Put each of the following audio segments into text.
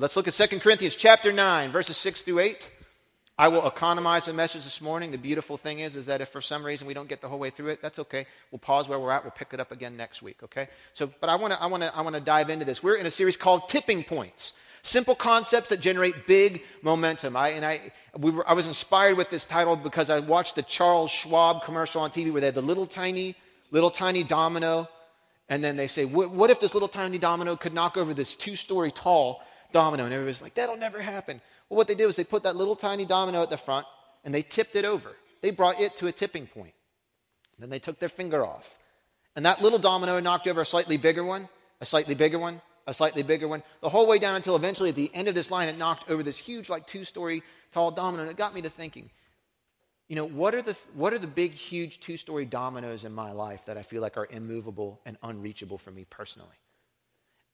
Let's look at 2 Corinthians chapter 9, verses 6 through 8. I will economize the message this morning. The beautiful thing is, is that if for some reason we don't get the whole way through it, that's okay. We'll pause where we're at. We'll pick it up again next week, okay? So, but I want to, I want to, I want to dive into this. We're in a series called Tipping Points. Simple concepts that generate big momentum. I, and I, we were, I was inspired with this title because I watched the Charles Schwab commercial on TV where they had the little tiny, little tiny domino. And then they say, what if this little tiny domino could knock over this two story tall domino. And everybody's like, that'll never happen. Well, what they did was they put that little tiny domino at the front and they tipped it over. They brought it to a tipping point. Then they took their finger off. And that little domino knocked over a slightly bigger one, a slightly bigger one, a slightly bigger one, the whole way down until eventually at the end of this line, it knocked over this huge, like two story tall domino. And it got me to thinking, you know, what are the, what are the big, huge two story dominoes in my life that I feel like are immovable and unreachable for me personally?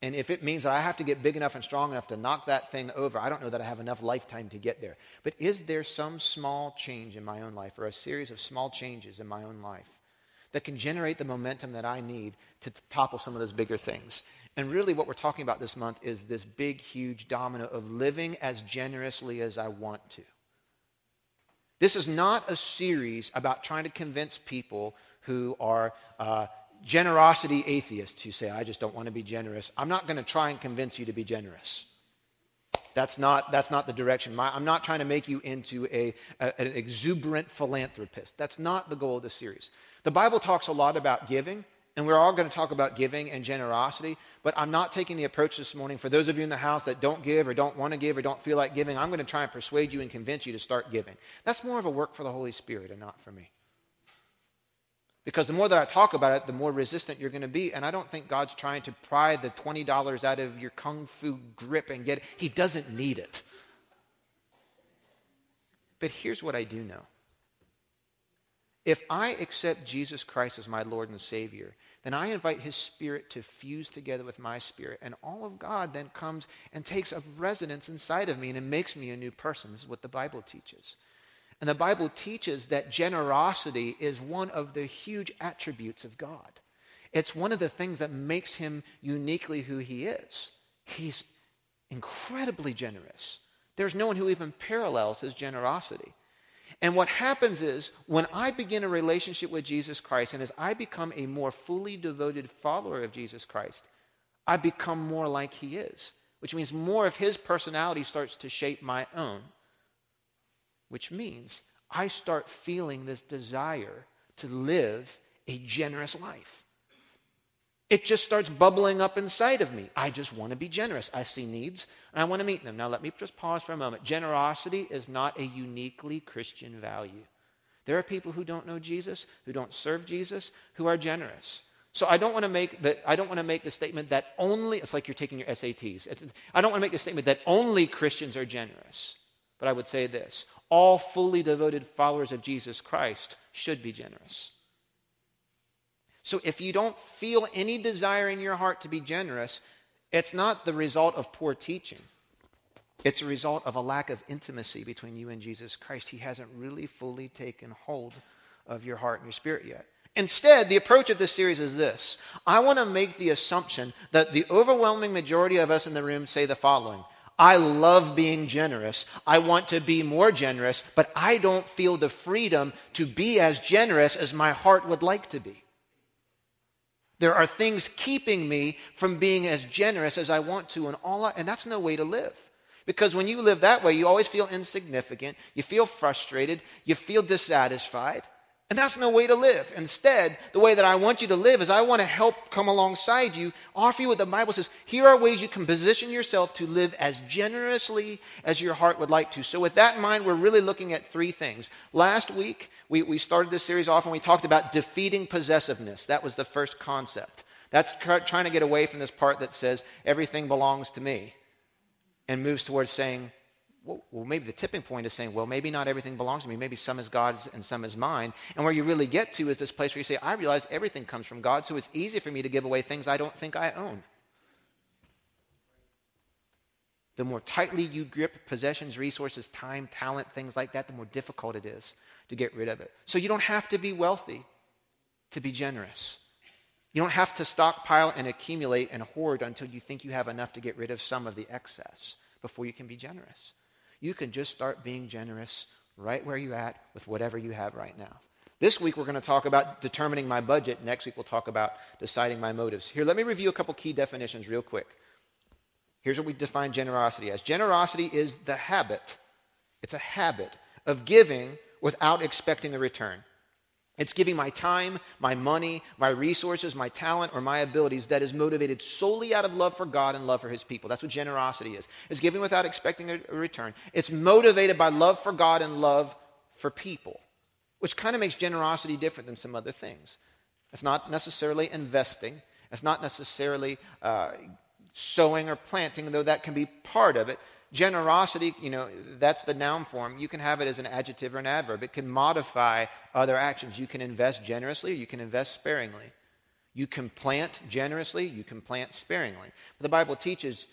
And if it means that I have to get big enough and strong enough to knock that thing over, I don't know that I have enough lifetime to get there. But is there some small change in my own life or a series of small changes in my own life that can generate the momentum that I need to topple some of those bigger things? And really, what we're talking about this month is this big, huge domino of living as generously as I want to. This is not a series about trying to convince people who are uh, generosity atheists who say, I just don't want to be generous. I'm not going to try and convince you to be generous. That's not, that's not the direction. My, I'm not trying to make you into a, a, an exuberant philanthropist. That's not the goal of the series. The Bible talks a lot about giving, and we're all going to talk about giving and generosity, but I'm not taking the approach this morning for those of you in the house that don't give or don't want to give or don't feel like giving. I'm going to try and persuade you and convince you to start giving. That's more of a work for the Holy Spirit and not for me. Because the more that I talk about it, the more resistant you're going to be. And I don't think God's trying to pry the $20 out of your kung fu grip and get it. He doesn't need it. But here's what I do know if I accept Jesus Christ as my Lord and Savior, then I invite His Spirit to fuse together with my spirit. And all of God then comes and takes a residence inside of me and it makes me a new person. This is what the Bible teaches. And the Bible teaches that generosity is one of the huge attributes of God. It's one of the things that makes him uniquely who he is. He's incredibly generous. There's no one who even parallels his generosity. And what happens is when I begin a relationship with Jesus Christ and as I become a more fully devoted follower of Jesus Christ, I become more like he is, which means more of his personality starts to shape my own which means I start feeling this desire to live a generous life. It just starts bubbling up inside of me. I just want to be generous. I see needs and I want to meet them. Now, let me just pause for a moment. Generosity is not a uniquely Christian value. There are people who don't know Jesus, who don't serve Jesus, who are generous. So I don't want to make the, I don't want to make the statement that only, it's like you're taking your SATs. It's, I don't want to make the statement that only Christians are generous. But I would say this all fully devoted followers of Jesus Christ should be generous. So if you don't feel any desire in your heart to be generous, it's not the result of poor teaching. It's a result of a lack of intimacy between you and Jesus Christ. He hasn't really fully taken hold of your heart and your spirit yet. Instead, the approach of this series is this I want to make the assumption that the overwhelming majority of us in the room say the following I love being generous. I want to be more generous, but I don't feel the freedom to be as generous as my heart would like to be. There are things keeping me from being as generous as I want to, and all I, and that's no way to live. Because when you live that way, you always feel insignificant, you feel frustrated, you feel dissatisfied. And that's no way to live. Instead, the way that I want you to live is I want to help come alongside you, offer you what the Bible says. Here are ways you can position yourself to live as generously as your heart would like to. So, with that in mind, we're really looking at three things. Last week, we, we started this series off and we talked about defeating possessiveness. That was the first concept. That's trying to get away from this part that says everything belongs to me and moves towards saying well, maybe the tipping point is saying, well, maybe not everything belongs to me. Maybe some is God's and some is mine. And where you really get to is this place where you say, I realize everything comes from God, so it's easy for me to give away things I don't think I own. The more tightly you grip possessions, resources, time, talent, things like that, the more difficult it is to get rid of it. So you don't have to be wealthy to be generous. You don't have to stockpile and accumulate and hoard until you think you have enough to get rid of some of the excess. before you can be generous. You can just start being generous right where you're at with whatever you have right now. This week, we're going to talk about determining my budget. Next week, we'll talk about deciding my motives. Here, let me review a couple key definitions real quick. Here's what we define generosity as generosity is the habit, it's a habit of giving without expecting a return. It's giving my time, my money, my resources, my talent, or my abilities that is motivated solely out of love for God and love for His people. That's what generosity is. It's giving without expecting a return. It's motivated by love for God and love for people, which kind of makes generosity different than some other things. It's not necessarily investing. It's not necessarily uh, sowing or planting, though that can be part of it. Generosity, you know, that's the noun form. You can have it as an adjective or an adverb. It can modify other actions. You can invest generously or you can invest sparingly. You can plant generously, you can plant sparingly. But the Bible teaches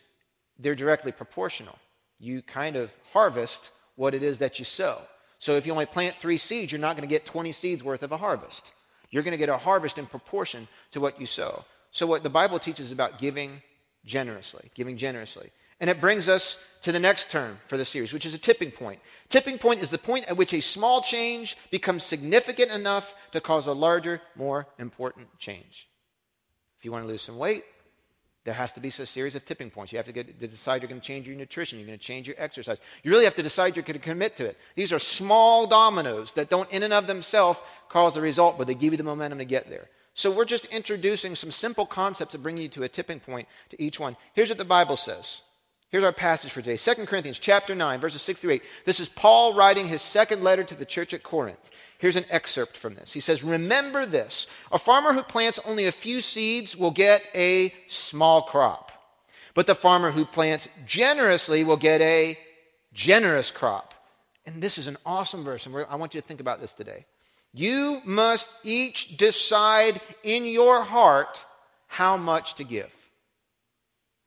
they're directly proportional. You kind of harvest what it is that you sow. So if you only plant three seeds, you're not going to get 20 seeds worth of a harvest. You're going to get a harvest in proportion to what you sow. So, what the Bible teaches about giving generously, giving generously. And it brings us to the next term for the series, which is a tipping point. Tipping point is the point at which a small change becomes significant enough to cause a larger, more important change. If you want to lose some weight, there has to be a series of tipping points. You have to, get, to decide you're going to change your nutrition, you're going to change your exercise. You really have to decide you're going to commit to it. These are small dominoes that don't, in and of themselves, cause the result, but they give you the momentum to get there. So we're just introducing some simple concepts that bring you to a tipping point to each one. Here's what the Bible says. Here's our passage for today 2 Corinthians chapter 9, verses 6 through 8. This is Paul writing his second letter to the church at Corinth. Here's an excerpt from this. He says, Remember this a farmer who plants only a few seeds will get a small crop, but the farmer who plants generously will get a generous crop. And this is an awesome verse, and I want you to think about this today. You must each decide in your heart how much to give.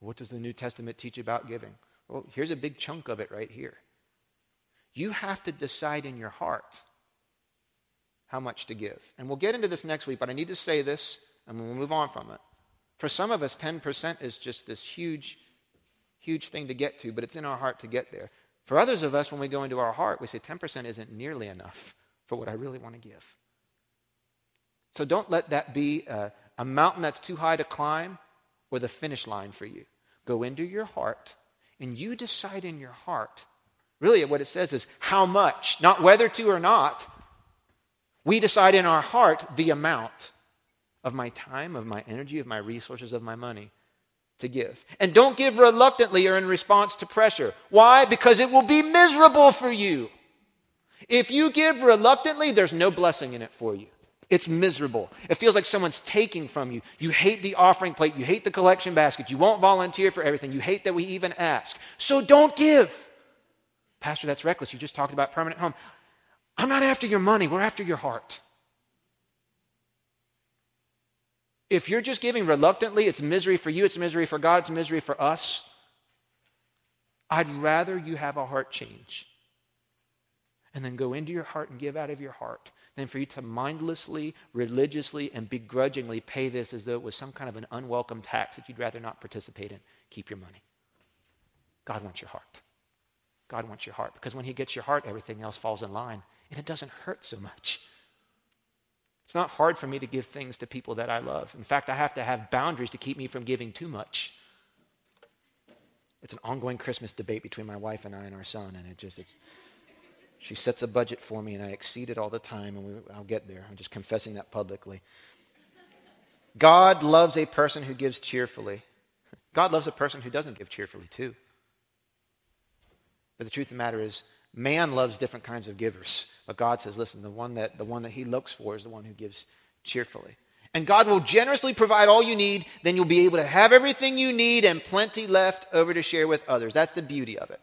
What does the New Testament teach about giving? Well, here's a big chunk of it right here. You have to decide in your heart how much to give. And we'll get into this next week, but I need to say this and we'll move on from it. For some of us, 10% is just this huge, huge thing to get to, but it's in our heart to get there. For others of us, when we go into our heart, we say 10% isn't nearly enough for what I really want to give. So don't let that be a, a mountain that's too high to climb or the finish line for you. Go into your heart and you decide in your heart. Really, what it says is how much, not whether to or not. We decide in our heart the amount of my time, of my energy, of my resources, of my money to give. And don't give reluctantly or in response to pressure. Why? Because it will be miserable for you. If you give reluctantly, there's no blessing in it for you. It's miserable. It feels like someone's taking from you. You hate the offering plate. You hate the collection basket. You won't volunteer for everything. You hate that we even ask. So don't give. Pastor, that's reckless. You just talked about permanent home. I'm not after your money. We're after your heart. If you're just giving reluctantly, it's misery for you, it's misery for God, it's misery for us. I'd rather you have a heart change and then go into your heart and give out of your heart than for you to mindlessly, religiously, and begrudgingly pay this as though it was some kind of an unwelcome tax that you'd rather not participate in. Keep your money. God wants your heart. God wants your heart because when He gets your heart, everything else falls in line and it doesn't hurt so much. It's not hard for me to give things to people that I love. In fact, I have to have boundaries to keep me from giving too much. It's an ongoing Christmas debate between my wife and I and our son, and it just, it's, she sets a budget for me, and I exceed it all the time, and we, I'll get there. I'm just confessing that publicly. God loves a person who gives cheerfully. God loves a person who doesn't give cheerfully, too. But the truth of the matter is, man loves different kinds of givers. But God says, listen, the one that, the one that he looks for is the one who gives cheerfully. And God will generously provide all you need, then you'll be able to have everything you need and plenty left over to share with others. That's the beauty of it.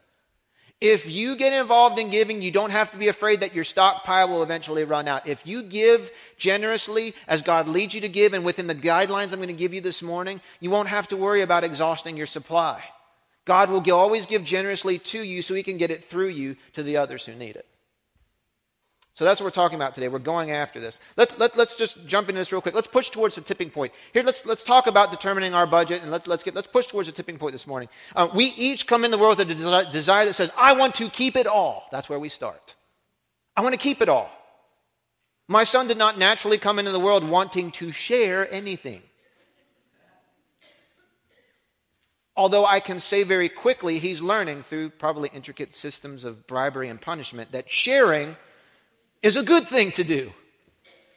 If you get involved in giving, you don't have to be afraid that your stockpile will eventually run out. If you give generously as God leads you to give and within the guidelines I'm going to give you this morning, you won't have to worry about exhausting your supply. God will always give generously to you so he can get it through you to the others who need it. So that's what we're talking about today. We're going after this. Let's, let, let's just jump into this real quick. Let's push towards the tipping point. Here, let's, let's talk about determining our budget and let's, let's, get, let's push towards the tipping point this morning. Uh, we each come in the world with a desi- desire that says, I want to keep it all. That's where we start. I want to keep it all. My son did not naturally come into the world wanting to share anything. Although I can say very quickly, he's learning through probably intricate systems of bribery and punishment that sharing is a good thing to do.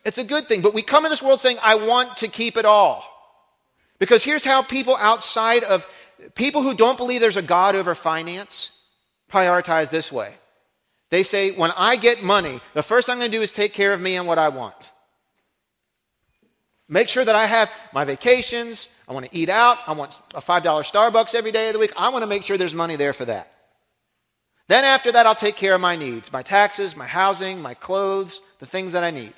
It's a good thing. But we come in this world saying, I want to keep it all. Because here's how people outside of people who don't believe there's a God over finance prioritize this way. They say, when I get money, the first thing I'm going to do is take care of me and what I want. Make sure that I have my vacations. I want to eat out. I want a $5 Starbucks every day of the week. I want to make sure there's money there for that. Then after that, I'll take care of my needs my taxes, my housing, my clothes, the things that I need.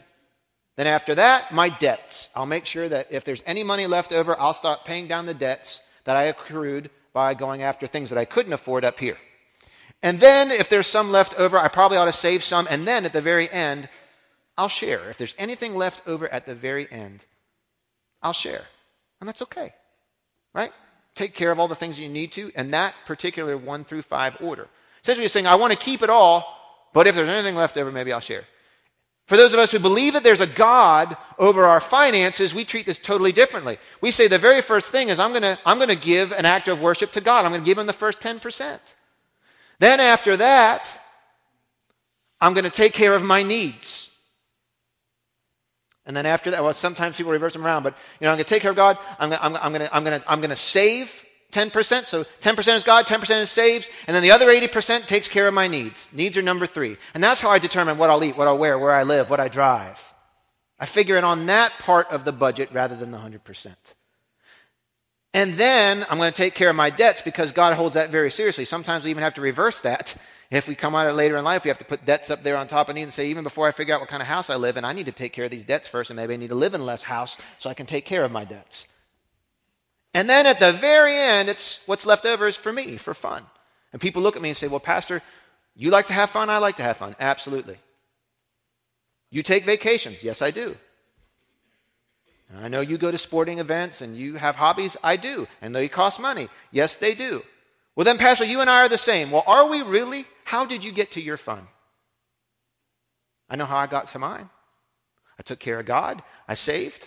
Then after that, my debts. I'll make sure that if there's any money left over, I'll start paying down the debts that I accrued by going after things that I couldn't afford up here. And then if there's some left over, I probably ought to save some. And then at the very end, I'll share. If there's anything left over at the very end, I'll share. And that's okay, right? Take care of all the things you need to in that particular one through five order. Essentially, he's saying, I want to keep it all, but if there's anything left over, maybe I'll share. For those of us who believe that there's a God over our finances, we treat this totally differently. We say the very first thing is, I'm going to, I'm going to give an act of worship to God. I'm going to give him the first 10%. Then after that, I'm going to take care of my needs. And then after that, well, sometimes people reverse them around, but you know, I'm going to take care of God. I'm going, I'm going to, I'm going to, I'm going to save 10%. So 10% is God, 10% is saves, and then the other 80% takes care of my needs. Needs are number three. And that's how I determine what I'll eat, what I'll wear, where I live, what I drive. I figure it on that part of the budget rather than the 100%. And then I'm going to take care of my debts because God holds that very seriously. Sometimes we even have to reverse that. If we come out of it later in life, we have to put debts up there on top of need and say, even before I figure out what kind of house I live in, I need to take care of these debts first, and maybe I need to live in less house so I can take care of my debts. And then at the very end, it's what's left over is for me, for fun. And people look at me and say, Well, Pastor, you like to have fun? I like to have fun. Absolutely. You take vacations? Yes, I do. And I know you go to sporting events and you have hobbies. I do. And they cost money. Yes, they do. Well, then, Pastor, you and I are the same. Well, are we really? How did you get to your fun? I know how I got to mine. I took care of God. I saved.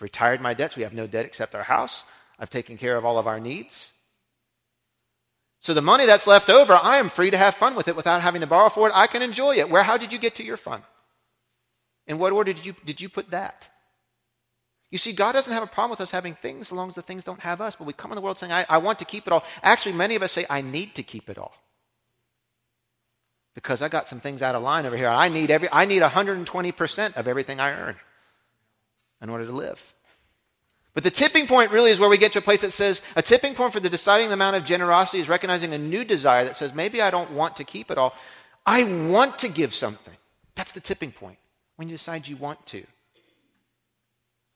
I've retired my debts. We have no debt except our house. I've taken care of all of our needs. So the money that's left over, I am free to have fun with it without having to borrow for it. I can enjoy it. Where, how did you get to your fun? In what order did you, did you put that? You see, God doesn't have a problem with us having things as long as the things don't have us. But we come in the world saying, I, I want to keep it all. Actually, many of us say, I need to keep it all. Because I got some things out of line over here. I need every I need 120% of everything I earn in order to live. But the tipping point really is where we get to a place that says a tipping point for the deciding the amount of generosity is recognizing a new desire that says maybe I don't want to keep it all. I want to give something. That's the tipping point when you decide you want to.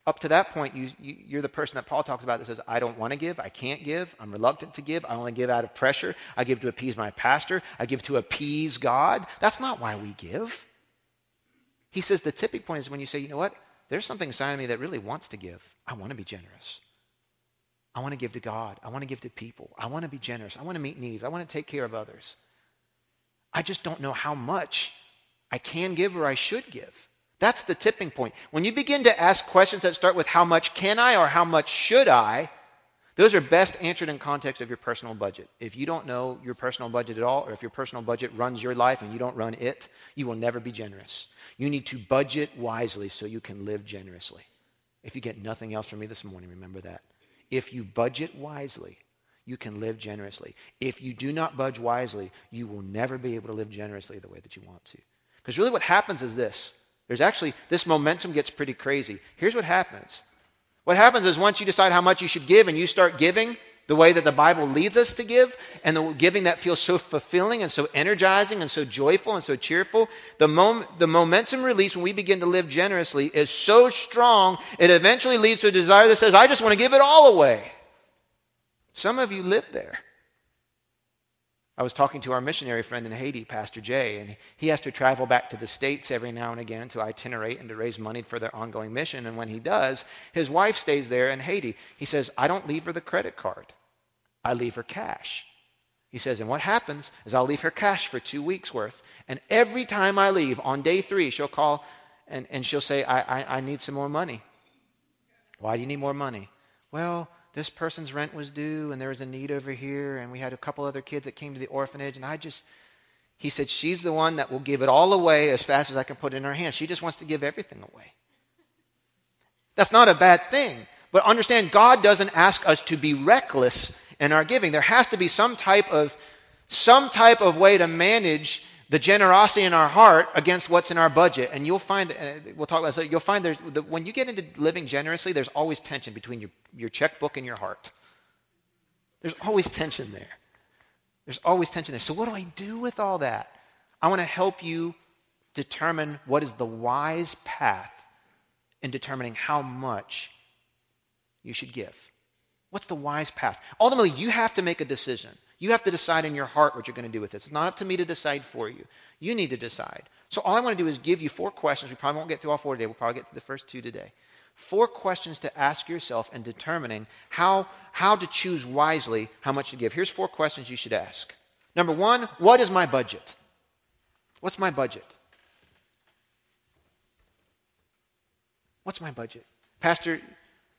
Up to that point, you, you, are the person that Paul talks about that says, I don't want to give, I can't give, I'm reluctant to give, I only give out of pressure, I give to appease my pastor, I give to appease God. That's not why we give. He says the tipping point is when you say, you know what? There's something inside of me that really wants to give. I want to be generous. I want to give to God. I want to give to people. I want to be generous. I want to meet needs. I want to take care of others. I just don't know how much I can give or I should give. That's the tipping point. When you begin to ask questions that start with how much can I or how much should I, those are best answered in context of your personal budget. If you don't know your personal budget at all, or if your personal budget runs your life and you don't run it, you will never be generous. You need to budget wisely so you can live generously. If you get nothing else from me this morning, remember that. If you budget wisely, you can live generously. If you do not budge wisely, you will never be able to live generously the way that you want to. Because really what happens is this. There's actually, this momentum gets pretty crazy. Here's what happens. What happens is once you decide how much you should give and you start giving, the way that the Bible leads us to give, and the giving that feels so fulfilling and so energizing and so joyful and so cheerful, the, mom- the momentum release when we begin to live generously is so strong, it eventually leads to a desire that says, I just want to give it all away. Some of you live there. I was talking to our missionary friend in Haiti, Pastor Jay, and he has to travel back to the States every now and again to itinerate and to raise money for their ongoing mission. And when he does, his wife stays there in Haiti. He says, I don't leave her the credit card, I leave her cash. He says, and what happens is I'll leave her cash for two weeks' worth. And every time I leave, on day three, she'll call and, and she'll say, I, I, I need some more money. Why do you need more money? Well, this person's rent was due and there was a need over here and we had a couple other kids that came to the orphanage and I just he said she's the one that will give it all away as fast as I can put it in her hand. She just wants to give everything away. That's not a bad thing. But understand God doesn't ask us to be reckless in our giving. There has to be some type of some type of way to manage the generosity in our heart against what's in our budget. And you'll find, uh, we'll talk about this, you'll find there's, the, when you get into living generously, there's always tension between your, your checkbook and your heart. There's always tension there. There's always tension there. So, what do I do with all that? I want to help you determine what is the wise path in determining how much you should give. What's the wise path? Ultimately, you have to make a decision. You have to decide in your heart what you're going to do with this. It's not up to me to decide for you. You need to decide. So all I want to do is give you four questions. We probably won't get through all four today. We'll probably get to the first two today. Four questions to ask yourself in determining how, how to choose wisely how much to give. Here's four questions you should ask. Number one, what is my budget? What's my budget? What's my budget? Pastor,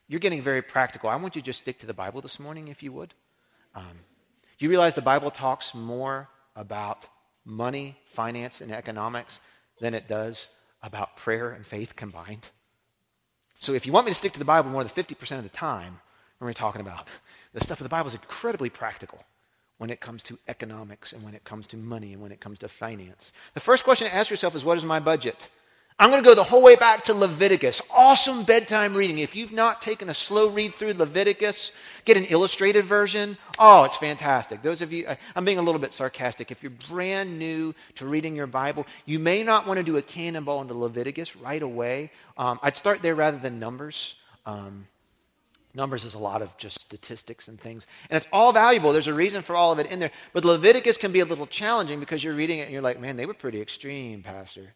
you're getting very practical. I want you to just stick to the Bible this morning, if you would. Um, you realize the Bible talks more about money, finance, and economics than it does about prayer and faith combined? So if you want me to stick to the Bible more than 50% of the time, when we're talking about the stuff of the Bible is incredibly practical when it comes to economics and when it comes to money and when it comes to finance. The first question to ask yourself is what is my budget? I'm going to go the whole way back to Leviticus. Awesome bedtime reading. If you've not taken a slow read through Leviticus, get an illustrated version. Oh, it's fantastic. Those of you, I'm being a little bit sarcastic. If you're brand new to reading your Bible, you may not want to do a cannonball into Leviticus right away. Um, I'd start there rather than Numbers. Um, Numbers is a lot of just statistics and things. And it's all valuable. There's a reason for all of it in there. But Leviticus can be a little challenging because you're reading it and you're like, man, they were pretty extreme, Pastor.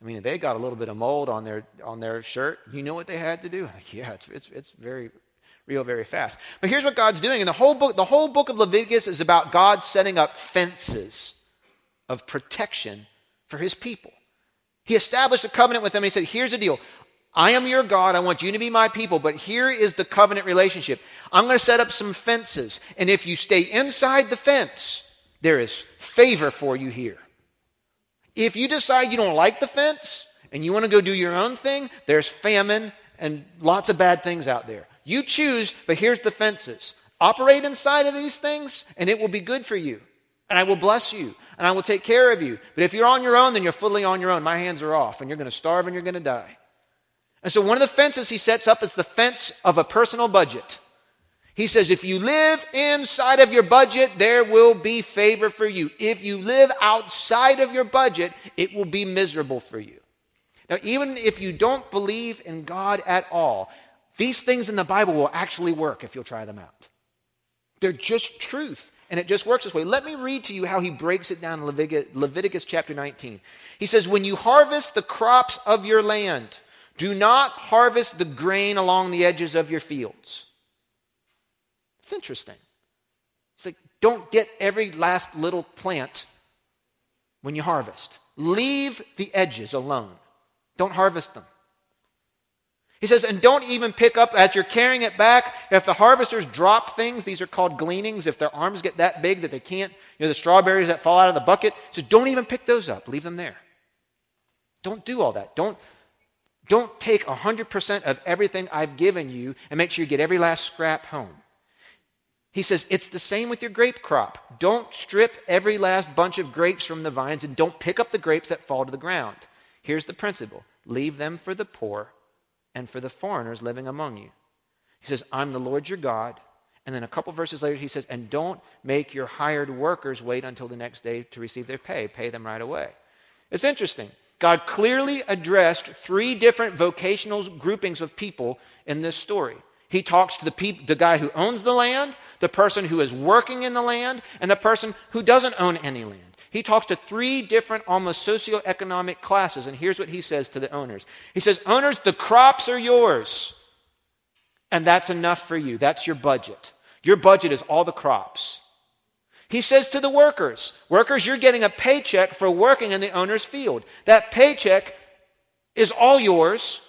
I mean, they got a little bit of mold on their on their shirt, you know what they had to do? Yeah, it's, it's, it's very real very fast. But here's what God's doing. And the whole book, the whole book of Leviticus is about God setting up fences of protection for his people. He established a covenant with them and he said, Here's the deal. I am your God. I want you to be my people, but here is the covenant relationship. I'm going to set up some fences. And if you stay inside the fence, there is favor for you here. If you decide you don't like the fence and you want to go do your own thing, there's famine and lots of bad things out there. You choose, but here's the fences. Operate inside of these things, and it will be good for you. And I will bless you, and I will take care of you. But if you're on your own, then you're fully on your own. My hands are off, and you're going to starve and you're going to die. And so one of the fences he sets up is the fence of a personal budget. He says, if you live inside of your budget, there will be favor for you. If you live outside of your budget, it will be miserable for you. Now, even if you don't believe in God at all, these things in the Bible will actually work if you'll try them out. They're just truth, and it just works this way. Let me read to you how he breaks it down in Leviticus, Leviticus chapter 19. He says, When you harvest the crops of your land, do not harvest the grain along the edges of your fields. It's interesting. It's like, don't get every last little plant when you harvest. Leave the edges alone. Don't harvest them. He says, and don't even pick up as you're carrying it back. If the harvesters drop things, these are called gleanings. If their arms get that big that they can't, you know, the strawberries that fall out of the bucket, so don't even pick those up. Leave them there. Don't do all that. Don't, don't take 100% of everything I've given you and make sure you get every last scrap home. He says, it's the same with your grape crop. Don't strip every last bunch of grapes from the vines and don't pick up the grapes that fall to the ground. Here's the principle leave them for the poor and for the foreigners living among you. He says, I'm the Lord your God. And then a couple verses later, he says, and don't make your hired workers wait until the next day to receive their pay. Pay them right away. It's interesting. God clearly addressed three different vocational groupings of people in this story. He talks to the, peop- the guy who owns the land, the person who is working in the land, and the person who doesn't own any land. He talks to three different, almost socioeconomic classes, and here's what he says to the owners He says, Owners, the crops are yours, and that's enough for you. That's your budget. Your budget is all the crops. He says to the workers, Workers, you're getting a paycheck for working in the owner's field. That paycheck is all yours,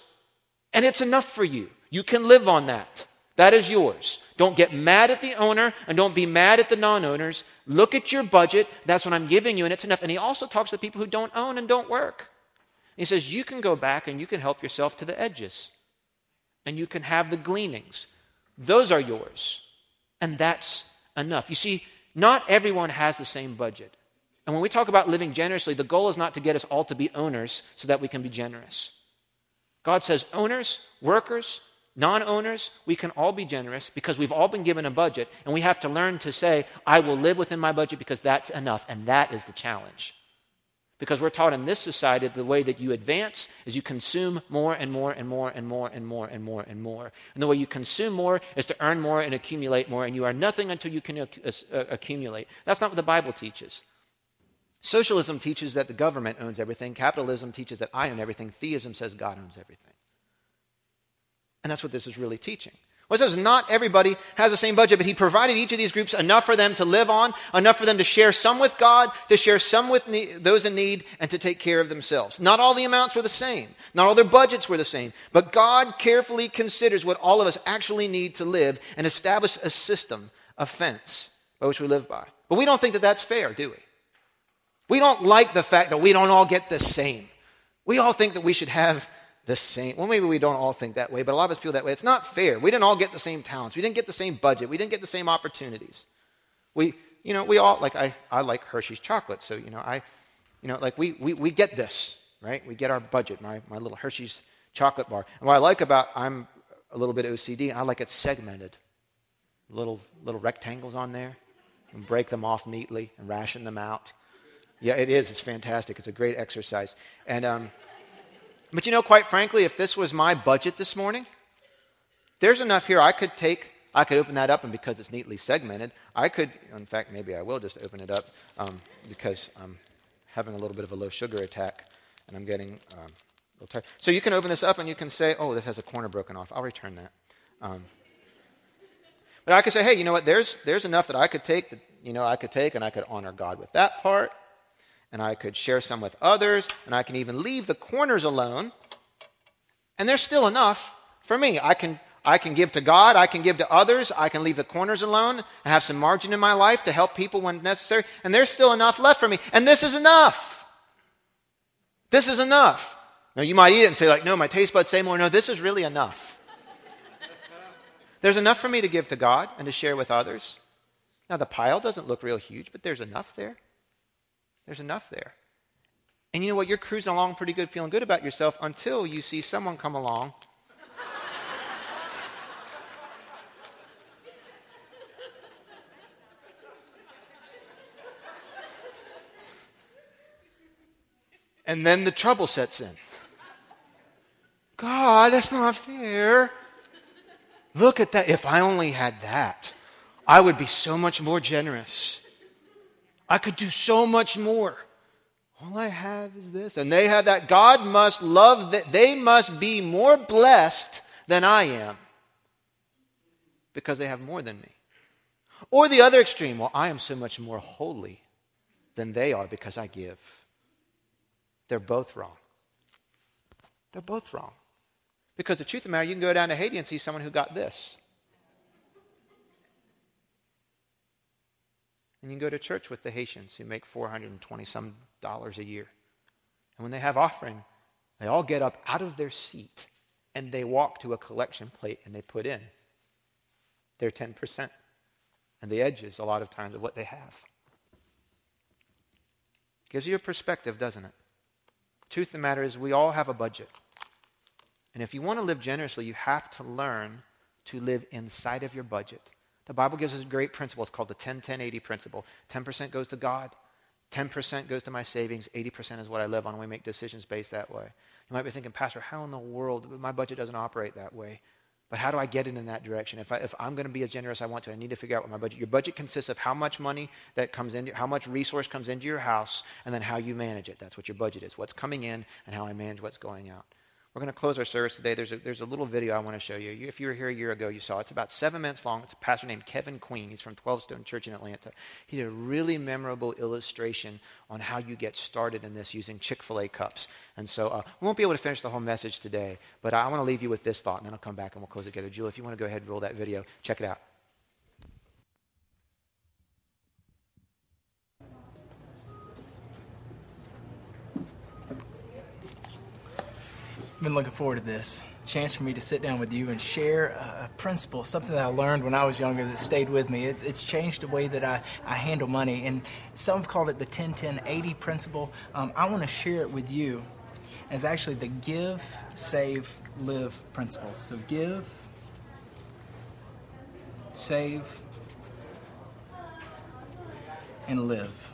and it's enough for you. You can live on that. That is yours. Don't get mad at the owner and don't be mad at the non owners. Look at your budget. That's what I'm giving you, and it's enough. And he also talks to people who don't own and don't work. He says, You can go back and you can help yourself to the edges, and you can have the gleanings. Those are yours. And that's enough. You see, not everyone has the same budget. And when we talk about living generously, the goal is not to get us all to be owners so that we can be generous. God says, owners, workers, non owners, we can all be generous because we've all been given a budget, and we have to learn to say, I will live within my budget because that's enough. And that is the challenge. Because we're taught in this society the way that you advance is you consume more and more and more and more and more and more and more. And the way you consume more is to earn more and accumulate more, and you are nothing until you can uh, accumulate. That's not what the Bible teaches. Socialism teaches that the government owns everything. Capitalism teaches that I own everything. Theism says God owns everything. And that's what this is really teaching. Well, it says not everybody has the same budget, but he provided each of these groups enough for them to live on, enough for them to share some with God, to share some with those in need, and to take care of themselves. Not all the amounts were the same. Not all their budgets were the same. But God carefully considers what all of us actually need to live and establish a system, a fence by which we live by. But we don't think that that's fair, do we? We don't like the fact that we don't all get the same. We all think that we should have the same. Well, maybe we don't all think that way, but a lot of us feel that way. It's not fair. We didn't all get the same talents. We didn't get the same budget. We didn't get the same opportunities. We, you know, we all, like, I, I like Hershey's chocolate. So, you know, I, you know, like, we, we, we get this, right? We get our budget, my, my little Hershey's chocolate bar. And what I like about, I'm a little bit OCD, I like it segmented. Little, little rectangles on there. And break them off neatly and ration them out. Yeah, it is. It's fantastic. It's a great exercise. And, um, but you know, quite frankly, if this was my budget this morning, there's enough here I could take, I could open that up, and because it's neatly segmented, I could, in fact, maybe I will just open it up um, because I'm having a little bit of a low sugar attack and I'm getting um, a little tired. So you can open this up and you can say, oh, this has a corner broken off. I'll return that. Um, but I could say, hey, you know what? There's, there's enough that I could take, that, you know, I could take and I could honor God with that part and I could share some with others, and I can even leave the corners alone. And there's still enough for me. I can, I can give to God, I can give to others, I can leave the corners alone, I have some margin in my life to help people when necessary, and there's still enough left for me. And this is enough. This is enough. Now, you might eat it and say, like, no, my taste buds say more. No, this is really enough. there's enough for me to give to God and to share with others. Now, the pile doesn't look real huge, but there's enough there. There's enough there. And you know what? You're cruising along pretty good, feeling good about yourself until you see someone come along. and then the trouble sets in. God, that's not fair. Look at that. If I only had that, I would be so much more generous. I could do so much more. All I have is this. And they have that. God must love that. They must be more blessed than I am because they have more than me. Or the other extreme. Well, I am so much more holy than they are because I give. They're both wrong. They're both wrong. Because the truth of the matter, you can go down to Haiti and see someone who got this. And you can go to church with the Haitians who make 420 some dollars a year. And when they have offering, they all get up out of their seat and they walk to a collection plate and they put in their 10% and the edges, a lot of times, of what they have. Gives you a perspective, doesn't it? Truth of the matter is, we all have a budget. And if you want to live generously, you have to learn to live inside of your budget. The Bible gives us a great principle. It's called the 10 10 80 principle. 10% goes to God, 10% goes to my savings, 80% is what I live on. We make decisions based that way. You might be thinking, Pastor, how in the world? My budget doesn't operate that way. But how do I get it in that direction? If, I, if I'm going to be as generous as I want to, I need to figure out what my budget. Your budget consists of how much money that comes into, how much resource comes into your house, and then how you manage it. That's what your budget is. What's coming in and how I manage what's going out. We're going to close our service today. There's a, there's a little video I want to show you. If you were here a year ago, you saw it. It's about seven minutes long. It's a pastor named Kevin Queen. He's from 12 Stone Church in Atlanta. He did a really memorable illustration on how you get started in this using Chick fil A cups. And so uh, we won't be able to finish the whole message today, but I want to leave you with this thought, and then I'll come back and we'll close it together. Julie, if you want to go ahead and roll that video, check it out. Been looking forward to this chance for me to sit down with you and share a principle, something that I learned when I was younger that stayed with me. It's, it's changed the way that I, I handle money. And some have called it the 10 10 80 principle. Um, I want to share it with you as actually the give, save, live principle. So give, save, and live.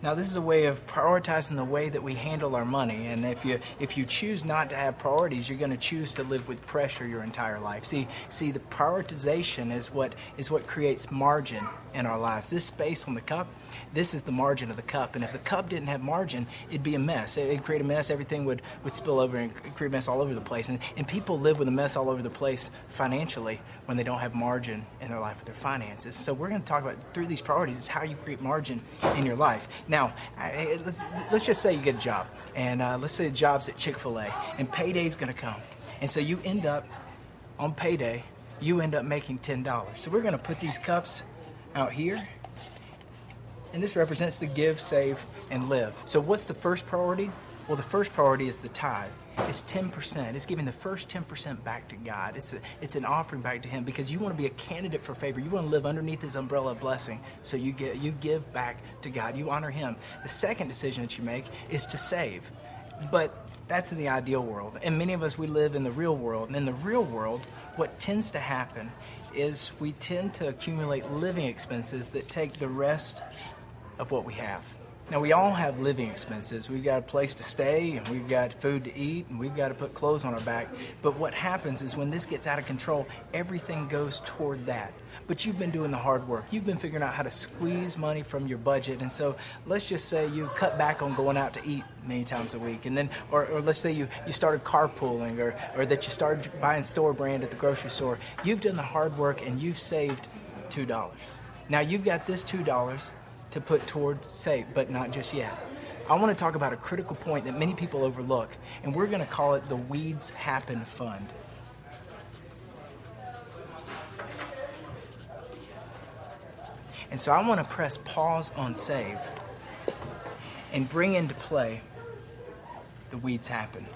Now, this is a way of prioritizing the way that we handle our money. And if you if you choose not to have priorities, you're going to choose to live with pressure your entire life. See, see, the prioritization is what is what creates margin in our lives. This space on the cup, this is the margin of the cup. And if the cup didn't have margin, it'd be a mess. It'd create a mess. Everything would, would spill over and create a mess all over the place. And, and people live with a mess all over the place financially when they don't have margin in their life with their finances. So we're going to talk about through these priorities is how you create margin in your life. Now, let's, let's just say you get a job, and uh, let's say the job's at Chick Fil A, and payday's going to come, and so you end up on payday, you end up making ten dollars. So we're going to put these cups out here, and this represents the give, save, and live. So what's the first priority? Well, the first priority is the tithe. It's 10%. It's giving the first 10% back to God. It's, a, it's an offering back to Him because you want to be a candidate for favor. You want to live underneath His umbrella of blessing. So you, get, you give back to God. You honor Him. The second decision that you make is to save. But that's in the ideal world. And many of us, we live in the real world. And in the real world, what tends to happen is we tend to accumulate living expenses that take the rest of what we have. Now, we all have living expenses. We've got a place to stay, and we've got food to eat, and we've got to put clothes on our back. But what happens is when this gets out of control, everything goes toward that. But you've been doing the hard work. You've been figuring out how to squeeze money from your budget. And so let's just say you cut back on going out to eat many times a week. And then, or, or let's say you, you started carpooling, or, or that you started buying store brand at the grocery store. You've done the hard work, and you've saved $2. Now you've got this $2 to put toward save, but not just yet. I want to talk about a critical point that many people overlook, and we're going to call it the Weeds Happen Fund. And so I want to press pause on save and bring into play the weeds happen.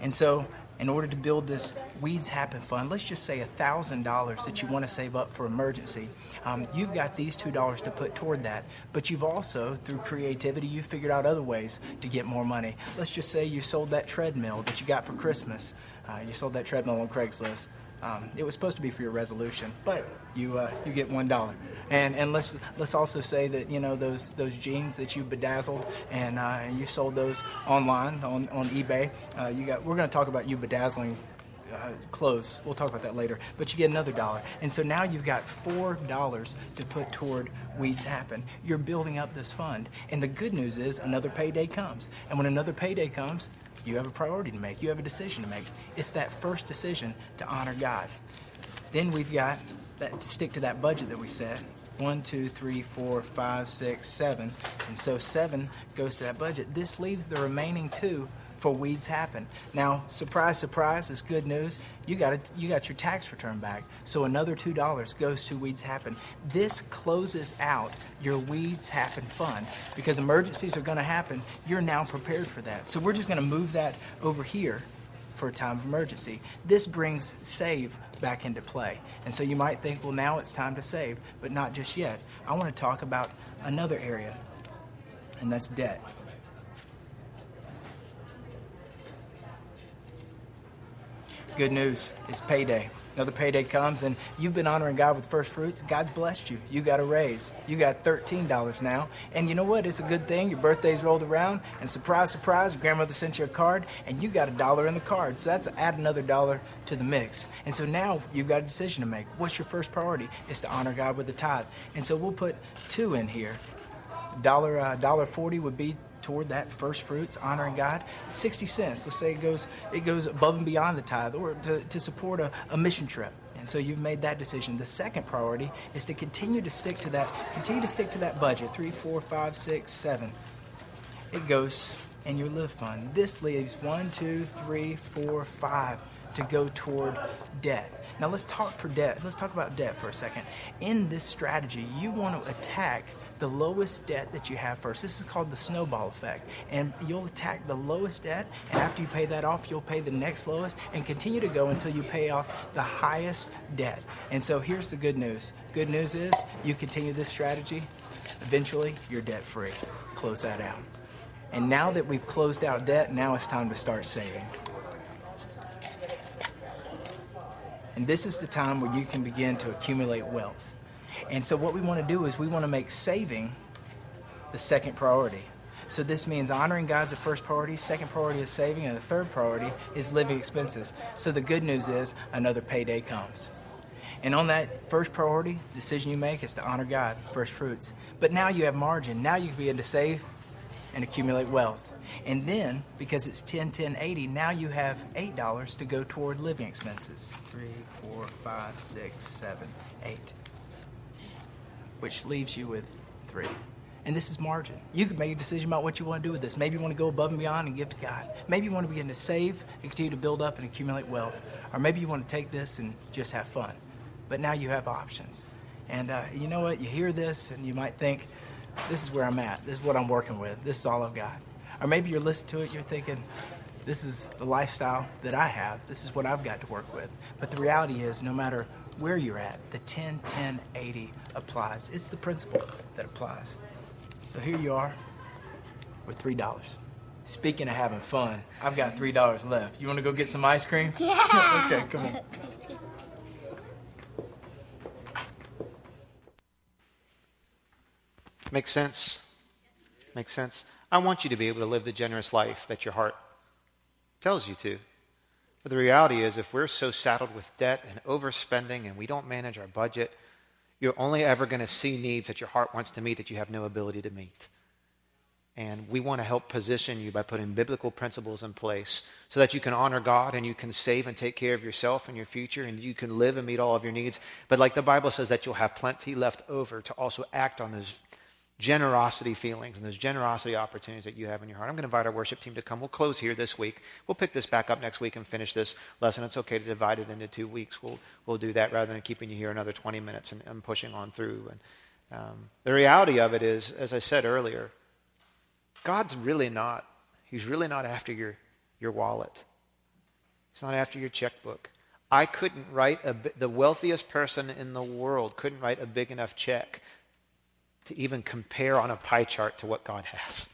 And so in order to build this Weeds Happen Fund, let's just say $1,000 that you want to save up for emergency. Um, you've got these $2 to put toward that, but you've also, through creativity, you've figured out other ways to get more money. Let's just say you sold that treadmill that you got for Christmas. Uh, you sold that treadmill on Craigslist. Um, it was supposed to be for your resolution, but you uh, you get one dollar. And and let's let's also say that you know those those jeans that you bedazzled and uh, you sold those online on on eBay. Uh, you got we're going to talk about you bedazzling. Uh, clothes. We'll talk about that later. But you get another dollar, and so now you've got four dollars to put toward Weeds Happen. You're building up this fund, and the good news is another payday comes, and when another payday comes, you have a priority to make. You have a decision to make. It's that first decision to honor God. Then we've got that to stick to that budget that we set. One, two, three, four, five, six, seven. And so seven goes to that budget. This leaves the remaining two for weeds happen. Now, surprise, surprise, it's good news. You got it, you got your tax return back. So another two dollars goes to weeds happen. This closes out your weeds happen fund because emergencies are going to happen. You're now prepared for that. So we're just going to move that over here for a time of emergency. This brings save back into play. And so you might think, well, now it's time to save, but not just yet. I want to talk about another area, and that's debt. Good news, it's payday. Another payday comes, and you've been honoring God with first fruits. God's blessed you. You got a raise. You got $13 now. And you know what? It's a good thing. Your birthday's rolled around, and surprise, surprise, your grandmother sent you a card, and you got a dollar in the card. So that's add another dollar to the mix. And so now you've got a decision to make. What's your first priority? It's to honor God with the tithe. And so we'll put two in here. Dollar uh, dollar forty would be toward that first fruits, honoring God. 60 cents, let's say it goes, it goes above and beyond the tithe or to, to support a, a mission trip. And so you've made that decision. The second priority is to continue to stick to that, continue to stick to that budget, three, four, five, six, seven. It goes in your live fund. This leaves one, two, three, four, five to go toward debt. Now let's talk for debt. Let's talk about debt for a second. In this strategy, you want to attack the lowest debt that you have first. This is called the snowball effect. And you'll attack the lowest debt, and after you pay that off, you'll pay the next lowest and continue to go until you pay off the highest debt. And so here's the good news good news is you continue this strategy, eventually you're debt free. Close that out. And now that we've closed out debt, now it's time to start saving. And this is the time where you can begin to accumulate wealth. And so, what we want to do is we want to make saving the second priority. So, this means honoring God's the first priority, second priority is saving, and the third priority is living expenses. So, the good news is another payday comes. And on that first priority, decision you make is to honor God, first fruits. But now you have margin. Now you can begin to save and accumulate wealth. And then, because it's 10, 10, 80, now you have $8 to go toward living expenses. Three, four, five, six, seven, eight which leaves you with three. And this is margin. You can make a decision about what you want to do with this. Maybe you want to go above and beyond and give to God. Maybe you want to begin to save and continue to build up and accumulate wealth. Or maybe you want to take this and just have fun. But now you have options. And uh, you know what? You hear this and you might think, this is where I'm at. This is what I'm working with. This is all I've got. Or maybe you're listening to it, you're thinking, this is the lifestyle that I have. This is what I've got to work with. But the reality is, no matter where you're at, the 10 10 80 applies. It's the principle that applies. So here you are with $3. Speaking of having fun, I've got $3 left. You want to go get some ice cream? Yeah. okay, come on. Makes sense? Makes sense? I want you to be able to live the generous life that your heart tells you to. But the reality is, if we're so saddled with debt and overspending and we don't manage our budget, you're only ever going to see needs that your heart wants to meet that you have no ability to meet. And we want to help position you by putting biblical principles in place so that you can honor God and you can save and take care of yourself and your future and you can live and meet all of your needs. But like the Bible says, that you'll have plenty left over to also act on those generosity feelings and those generosity opportunities that you have in your heart. I'm going to invite our worship team to come. We'll close here this week. We'll pick this back up next week and finish this lesson. It's okay to divide it into two weeks. We'll, we'll do that rather than keeping you here another 20 minutes and, and pushing on through. And um, the reality of it is, as I said earlier, God's really not, He's really not after your, your wallet. He's not after your checkbook. I couldn't write a, the wealthiest person in the world couldn't write a big enough check to even compare on a pie chart to what God has.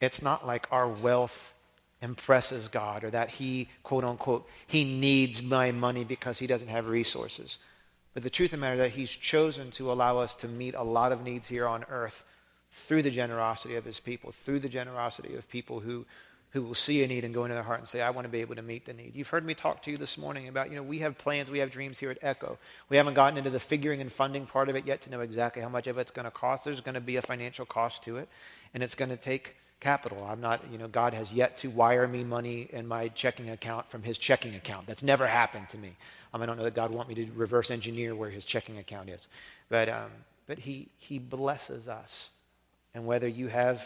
It's not like our wealth impresses God or that he, quote unquote, he needs my money because he doesn't have resources. But the truth of the matter is that he's chosen to allow us to meet a lot of needs here on earth through the generosity of his people, through the generosity of people who who will see a need and go into their heart and say, I want to be able to meet the need. You've heard me talk to you this morning about, you know, we have plans, we have dreams here at Echo. We haven't gotten into the figuring and funding part of it yet to know exactly how much of it's going to cost. There's going to be a financial cost to it, and it's going to take capital. I'm not, you know, God has yet to wire me money in my checking account from his checking account. That's never happened to me. Um, I don't know that God want me to reverse engineer where his checking account is. But, um, but he, he blesses us. And whether you have,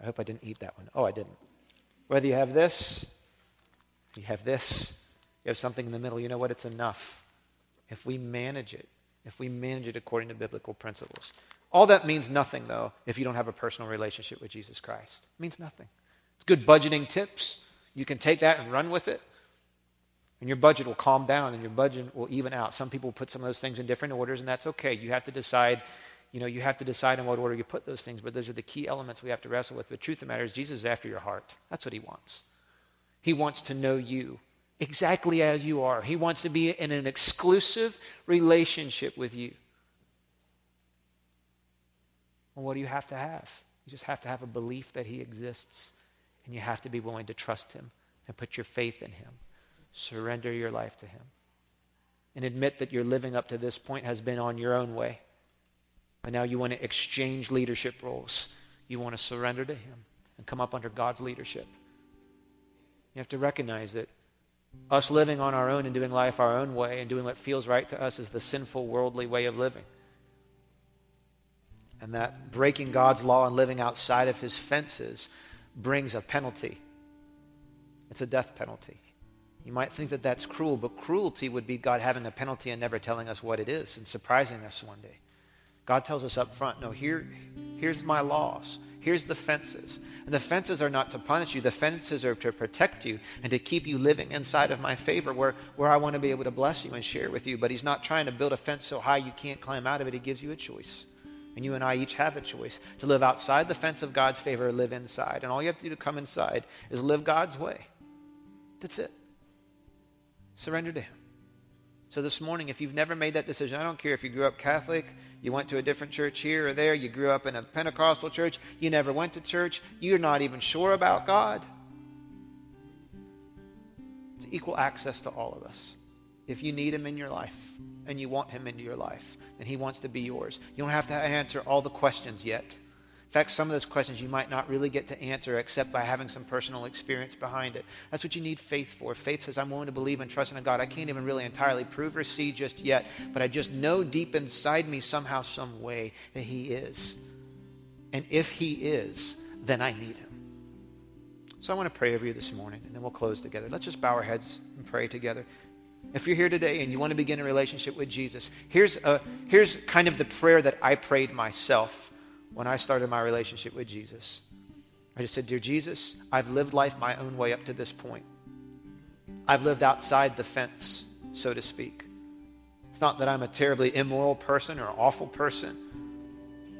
I hope I didn't eat that one. Oh, I didn't. Whether you have this, you have this, you have something in the middle, you know what? It's enough. If we manage it, if we manage it according to biblical principles. All that means nothing, though, if you don't have a personal relationship with Jesus Christ. It means nothing. It's good budgeting tips. You can take that and run with it. And your budget will calm down and your budget will even out. Some people put some of those things in different orders, and that's okay. You have to decide you know, you have to decide in what order you put those things, but those are the key elements we have to wrestle with. But truth of the matter is, Jesus is after your heart. That's what he wants. He wants to know you. exactly as you are. He wants to be in an exclusive relationship with you. Well, what do you have to have? You just have to have a belief that He exists, and you have to be willing to trust Him and put your faith in Him. Surrender your life to Him. And admit that your living up to this point has been on your own way. And now you want to exchange leadership roles. You want to surrender to Him and come up under God's leadership. You have to recognize that us living on our own and doing life our own way and doing what feels right to us is the sinful, worldly way of living. And that breaking God's law and living outside of his fences brings a penalty. It's a death penalty. You might think that that's cruel, but cruelty would be God having a penalty and never telling us what it is and surprising us one day. God tells us up front, no, here, here's my laws. Here's the fences. And the fences are not to punish you. The fences are to protect you and to keep you living inside of my favor where, where I want to be able to bless you and share with you. But he's not trying to build a fence so high you can't climb out of it. He gives you a choice. And you and I each have a choice to live outside the fence of God's favor or live inside. And all you have to do to come inside is live God's way. That's it. Surrender to Him. So this morning, if you've never made that decision, I don't care if you grew up Catholic, you went to a different church here or there, you grew up in a Pentecostal church, you never went to church, you're not even sure about God. It's equal access to all of us. If you need Him in your life and you want Him into your life, then He wants to be yours. You don't have to answer all the questions yet fact, some of those questions you might not really get to answer except by having some personal experience behind it. That's what you need faith for. Faith says, I'm willing to believe and trust in God. I can't even really entirely prove or see just yet, but I just know deep inside me somehow, some way that He is. And if He is, then I need Him. So I want to pray over you this morning, and then we'll close together. Let's just bow our heads and pray together. If you're here today and you want to begin a relationship with Jesus, here's, a, here's kind of the prayer that I prayed myself when I started my relationship with Jesus. I just said, Dear Jesus, I've lived life my own way up to this point. I've lived outside the fence, so to speak. It's not that I'm a terribly immoral person or awful person,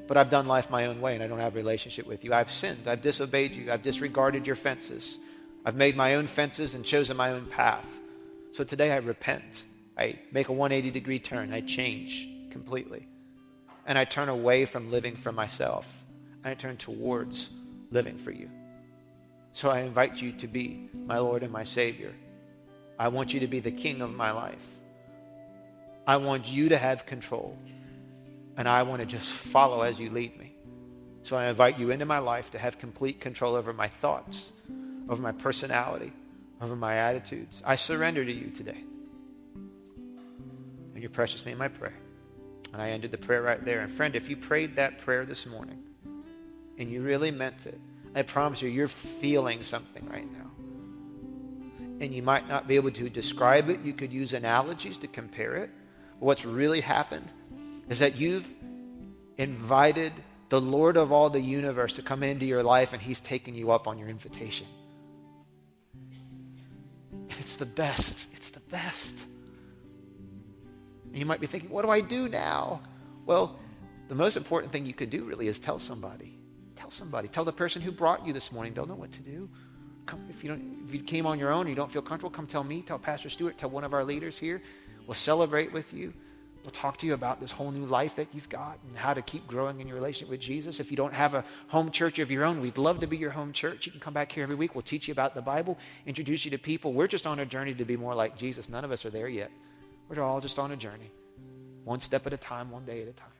but I've done life my own way and I don't have a relationship with you. I've sinned. I've disobeyed you. I've disregarded your fences. I've made my own fences and chosen my own path. So today I repent. I make a 180 degree turn. I change completely and I turn away from living for myself and I turn towards living for you. So I invite you to be my Lord and my Savior. I want you to be the king of my life. I want you to have control. And I want to just follow as you lead me. So I invite you into my life to have complete control over my thoughts, over my personality, over my attitudes. I surrender to you today. In your precious name I pray. And I ended the prayer right there. And friend, if you prayed that prayer this morning and you really meant it, I promise you, you're feeling something right now. And you might not be able to describe it. You could use analogies to compare it. But what's really happened is that you've invited the Lord of all the universe to come into your life, and He's taken you up on your invitation. It's the best. It's the best. And you might be thinking, what do I do now? Well, the most important thing you could do really is tell somebody. Tell somebody. Tell the person who brought you this morning. They'll know what to do. Come, if you don't, if you came on your own and you don't feel comfortable, come tell me. Tell Pastor Stewart. Tell one of our leaders here. We'll celebrate with you. We'll talk to you about this whole new life that you've got and how to keep growing in your relationship with Jesus. If you don't have a home church of your own, we'd love to be your home church. You can come back here every week. We'll teach you about the Bible, introduce you to people. We're just on a journey to be more like Jesus. None of us are there yet. We're all just on a journey, one step at a time, one day at a time.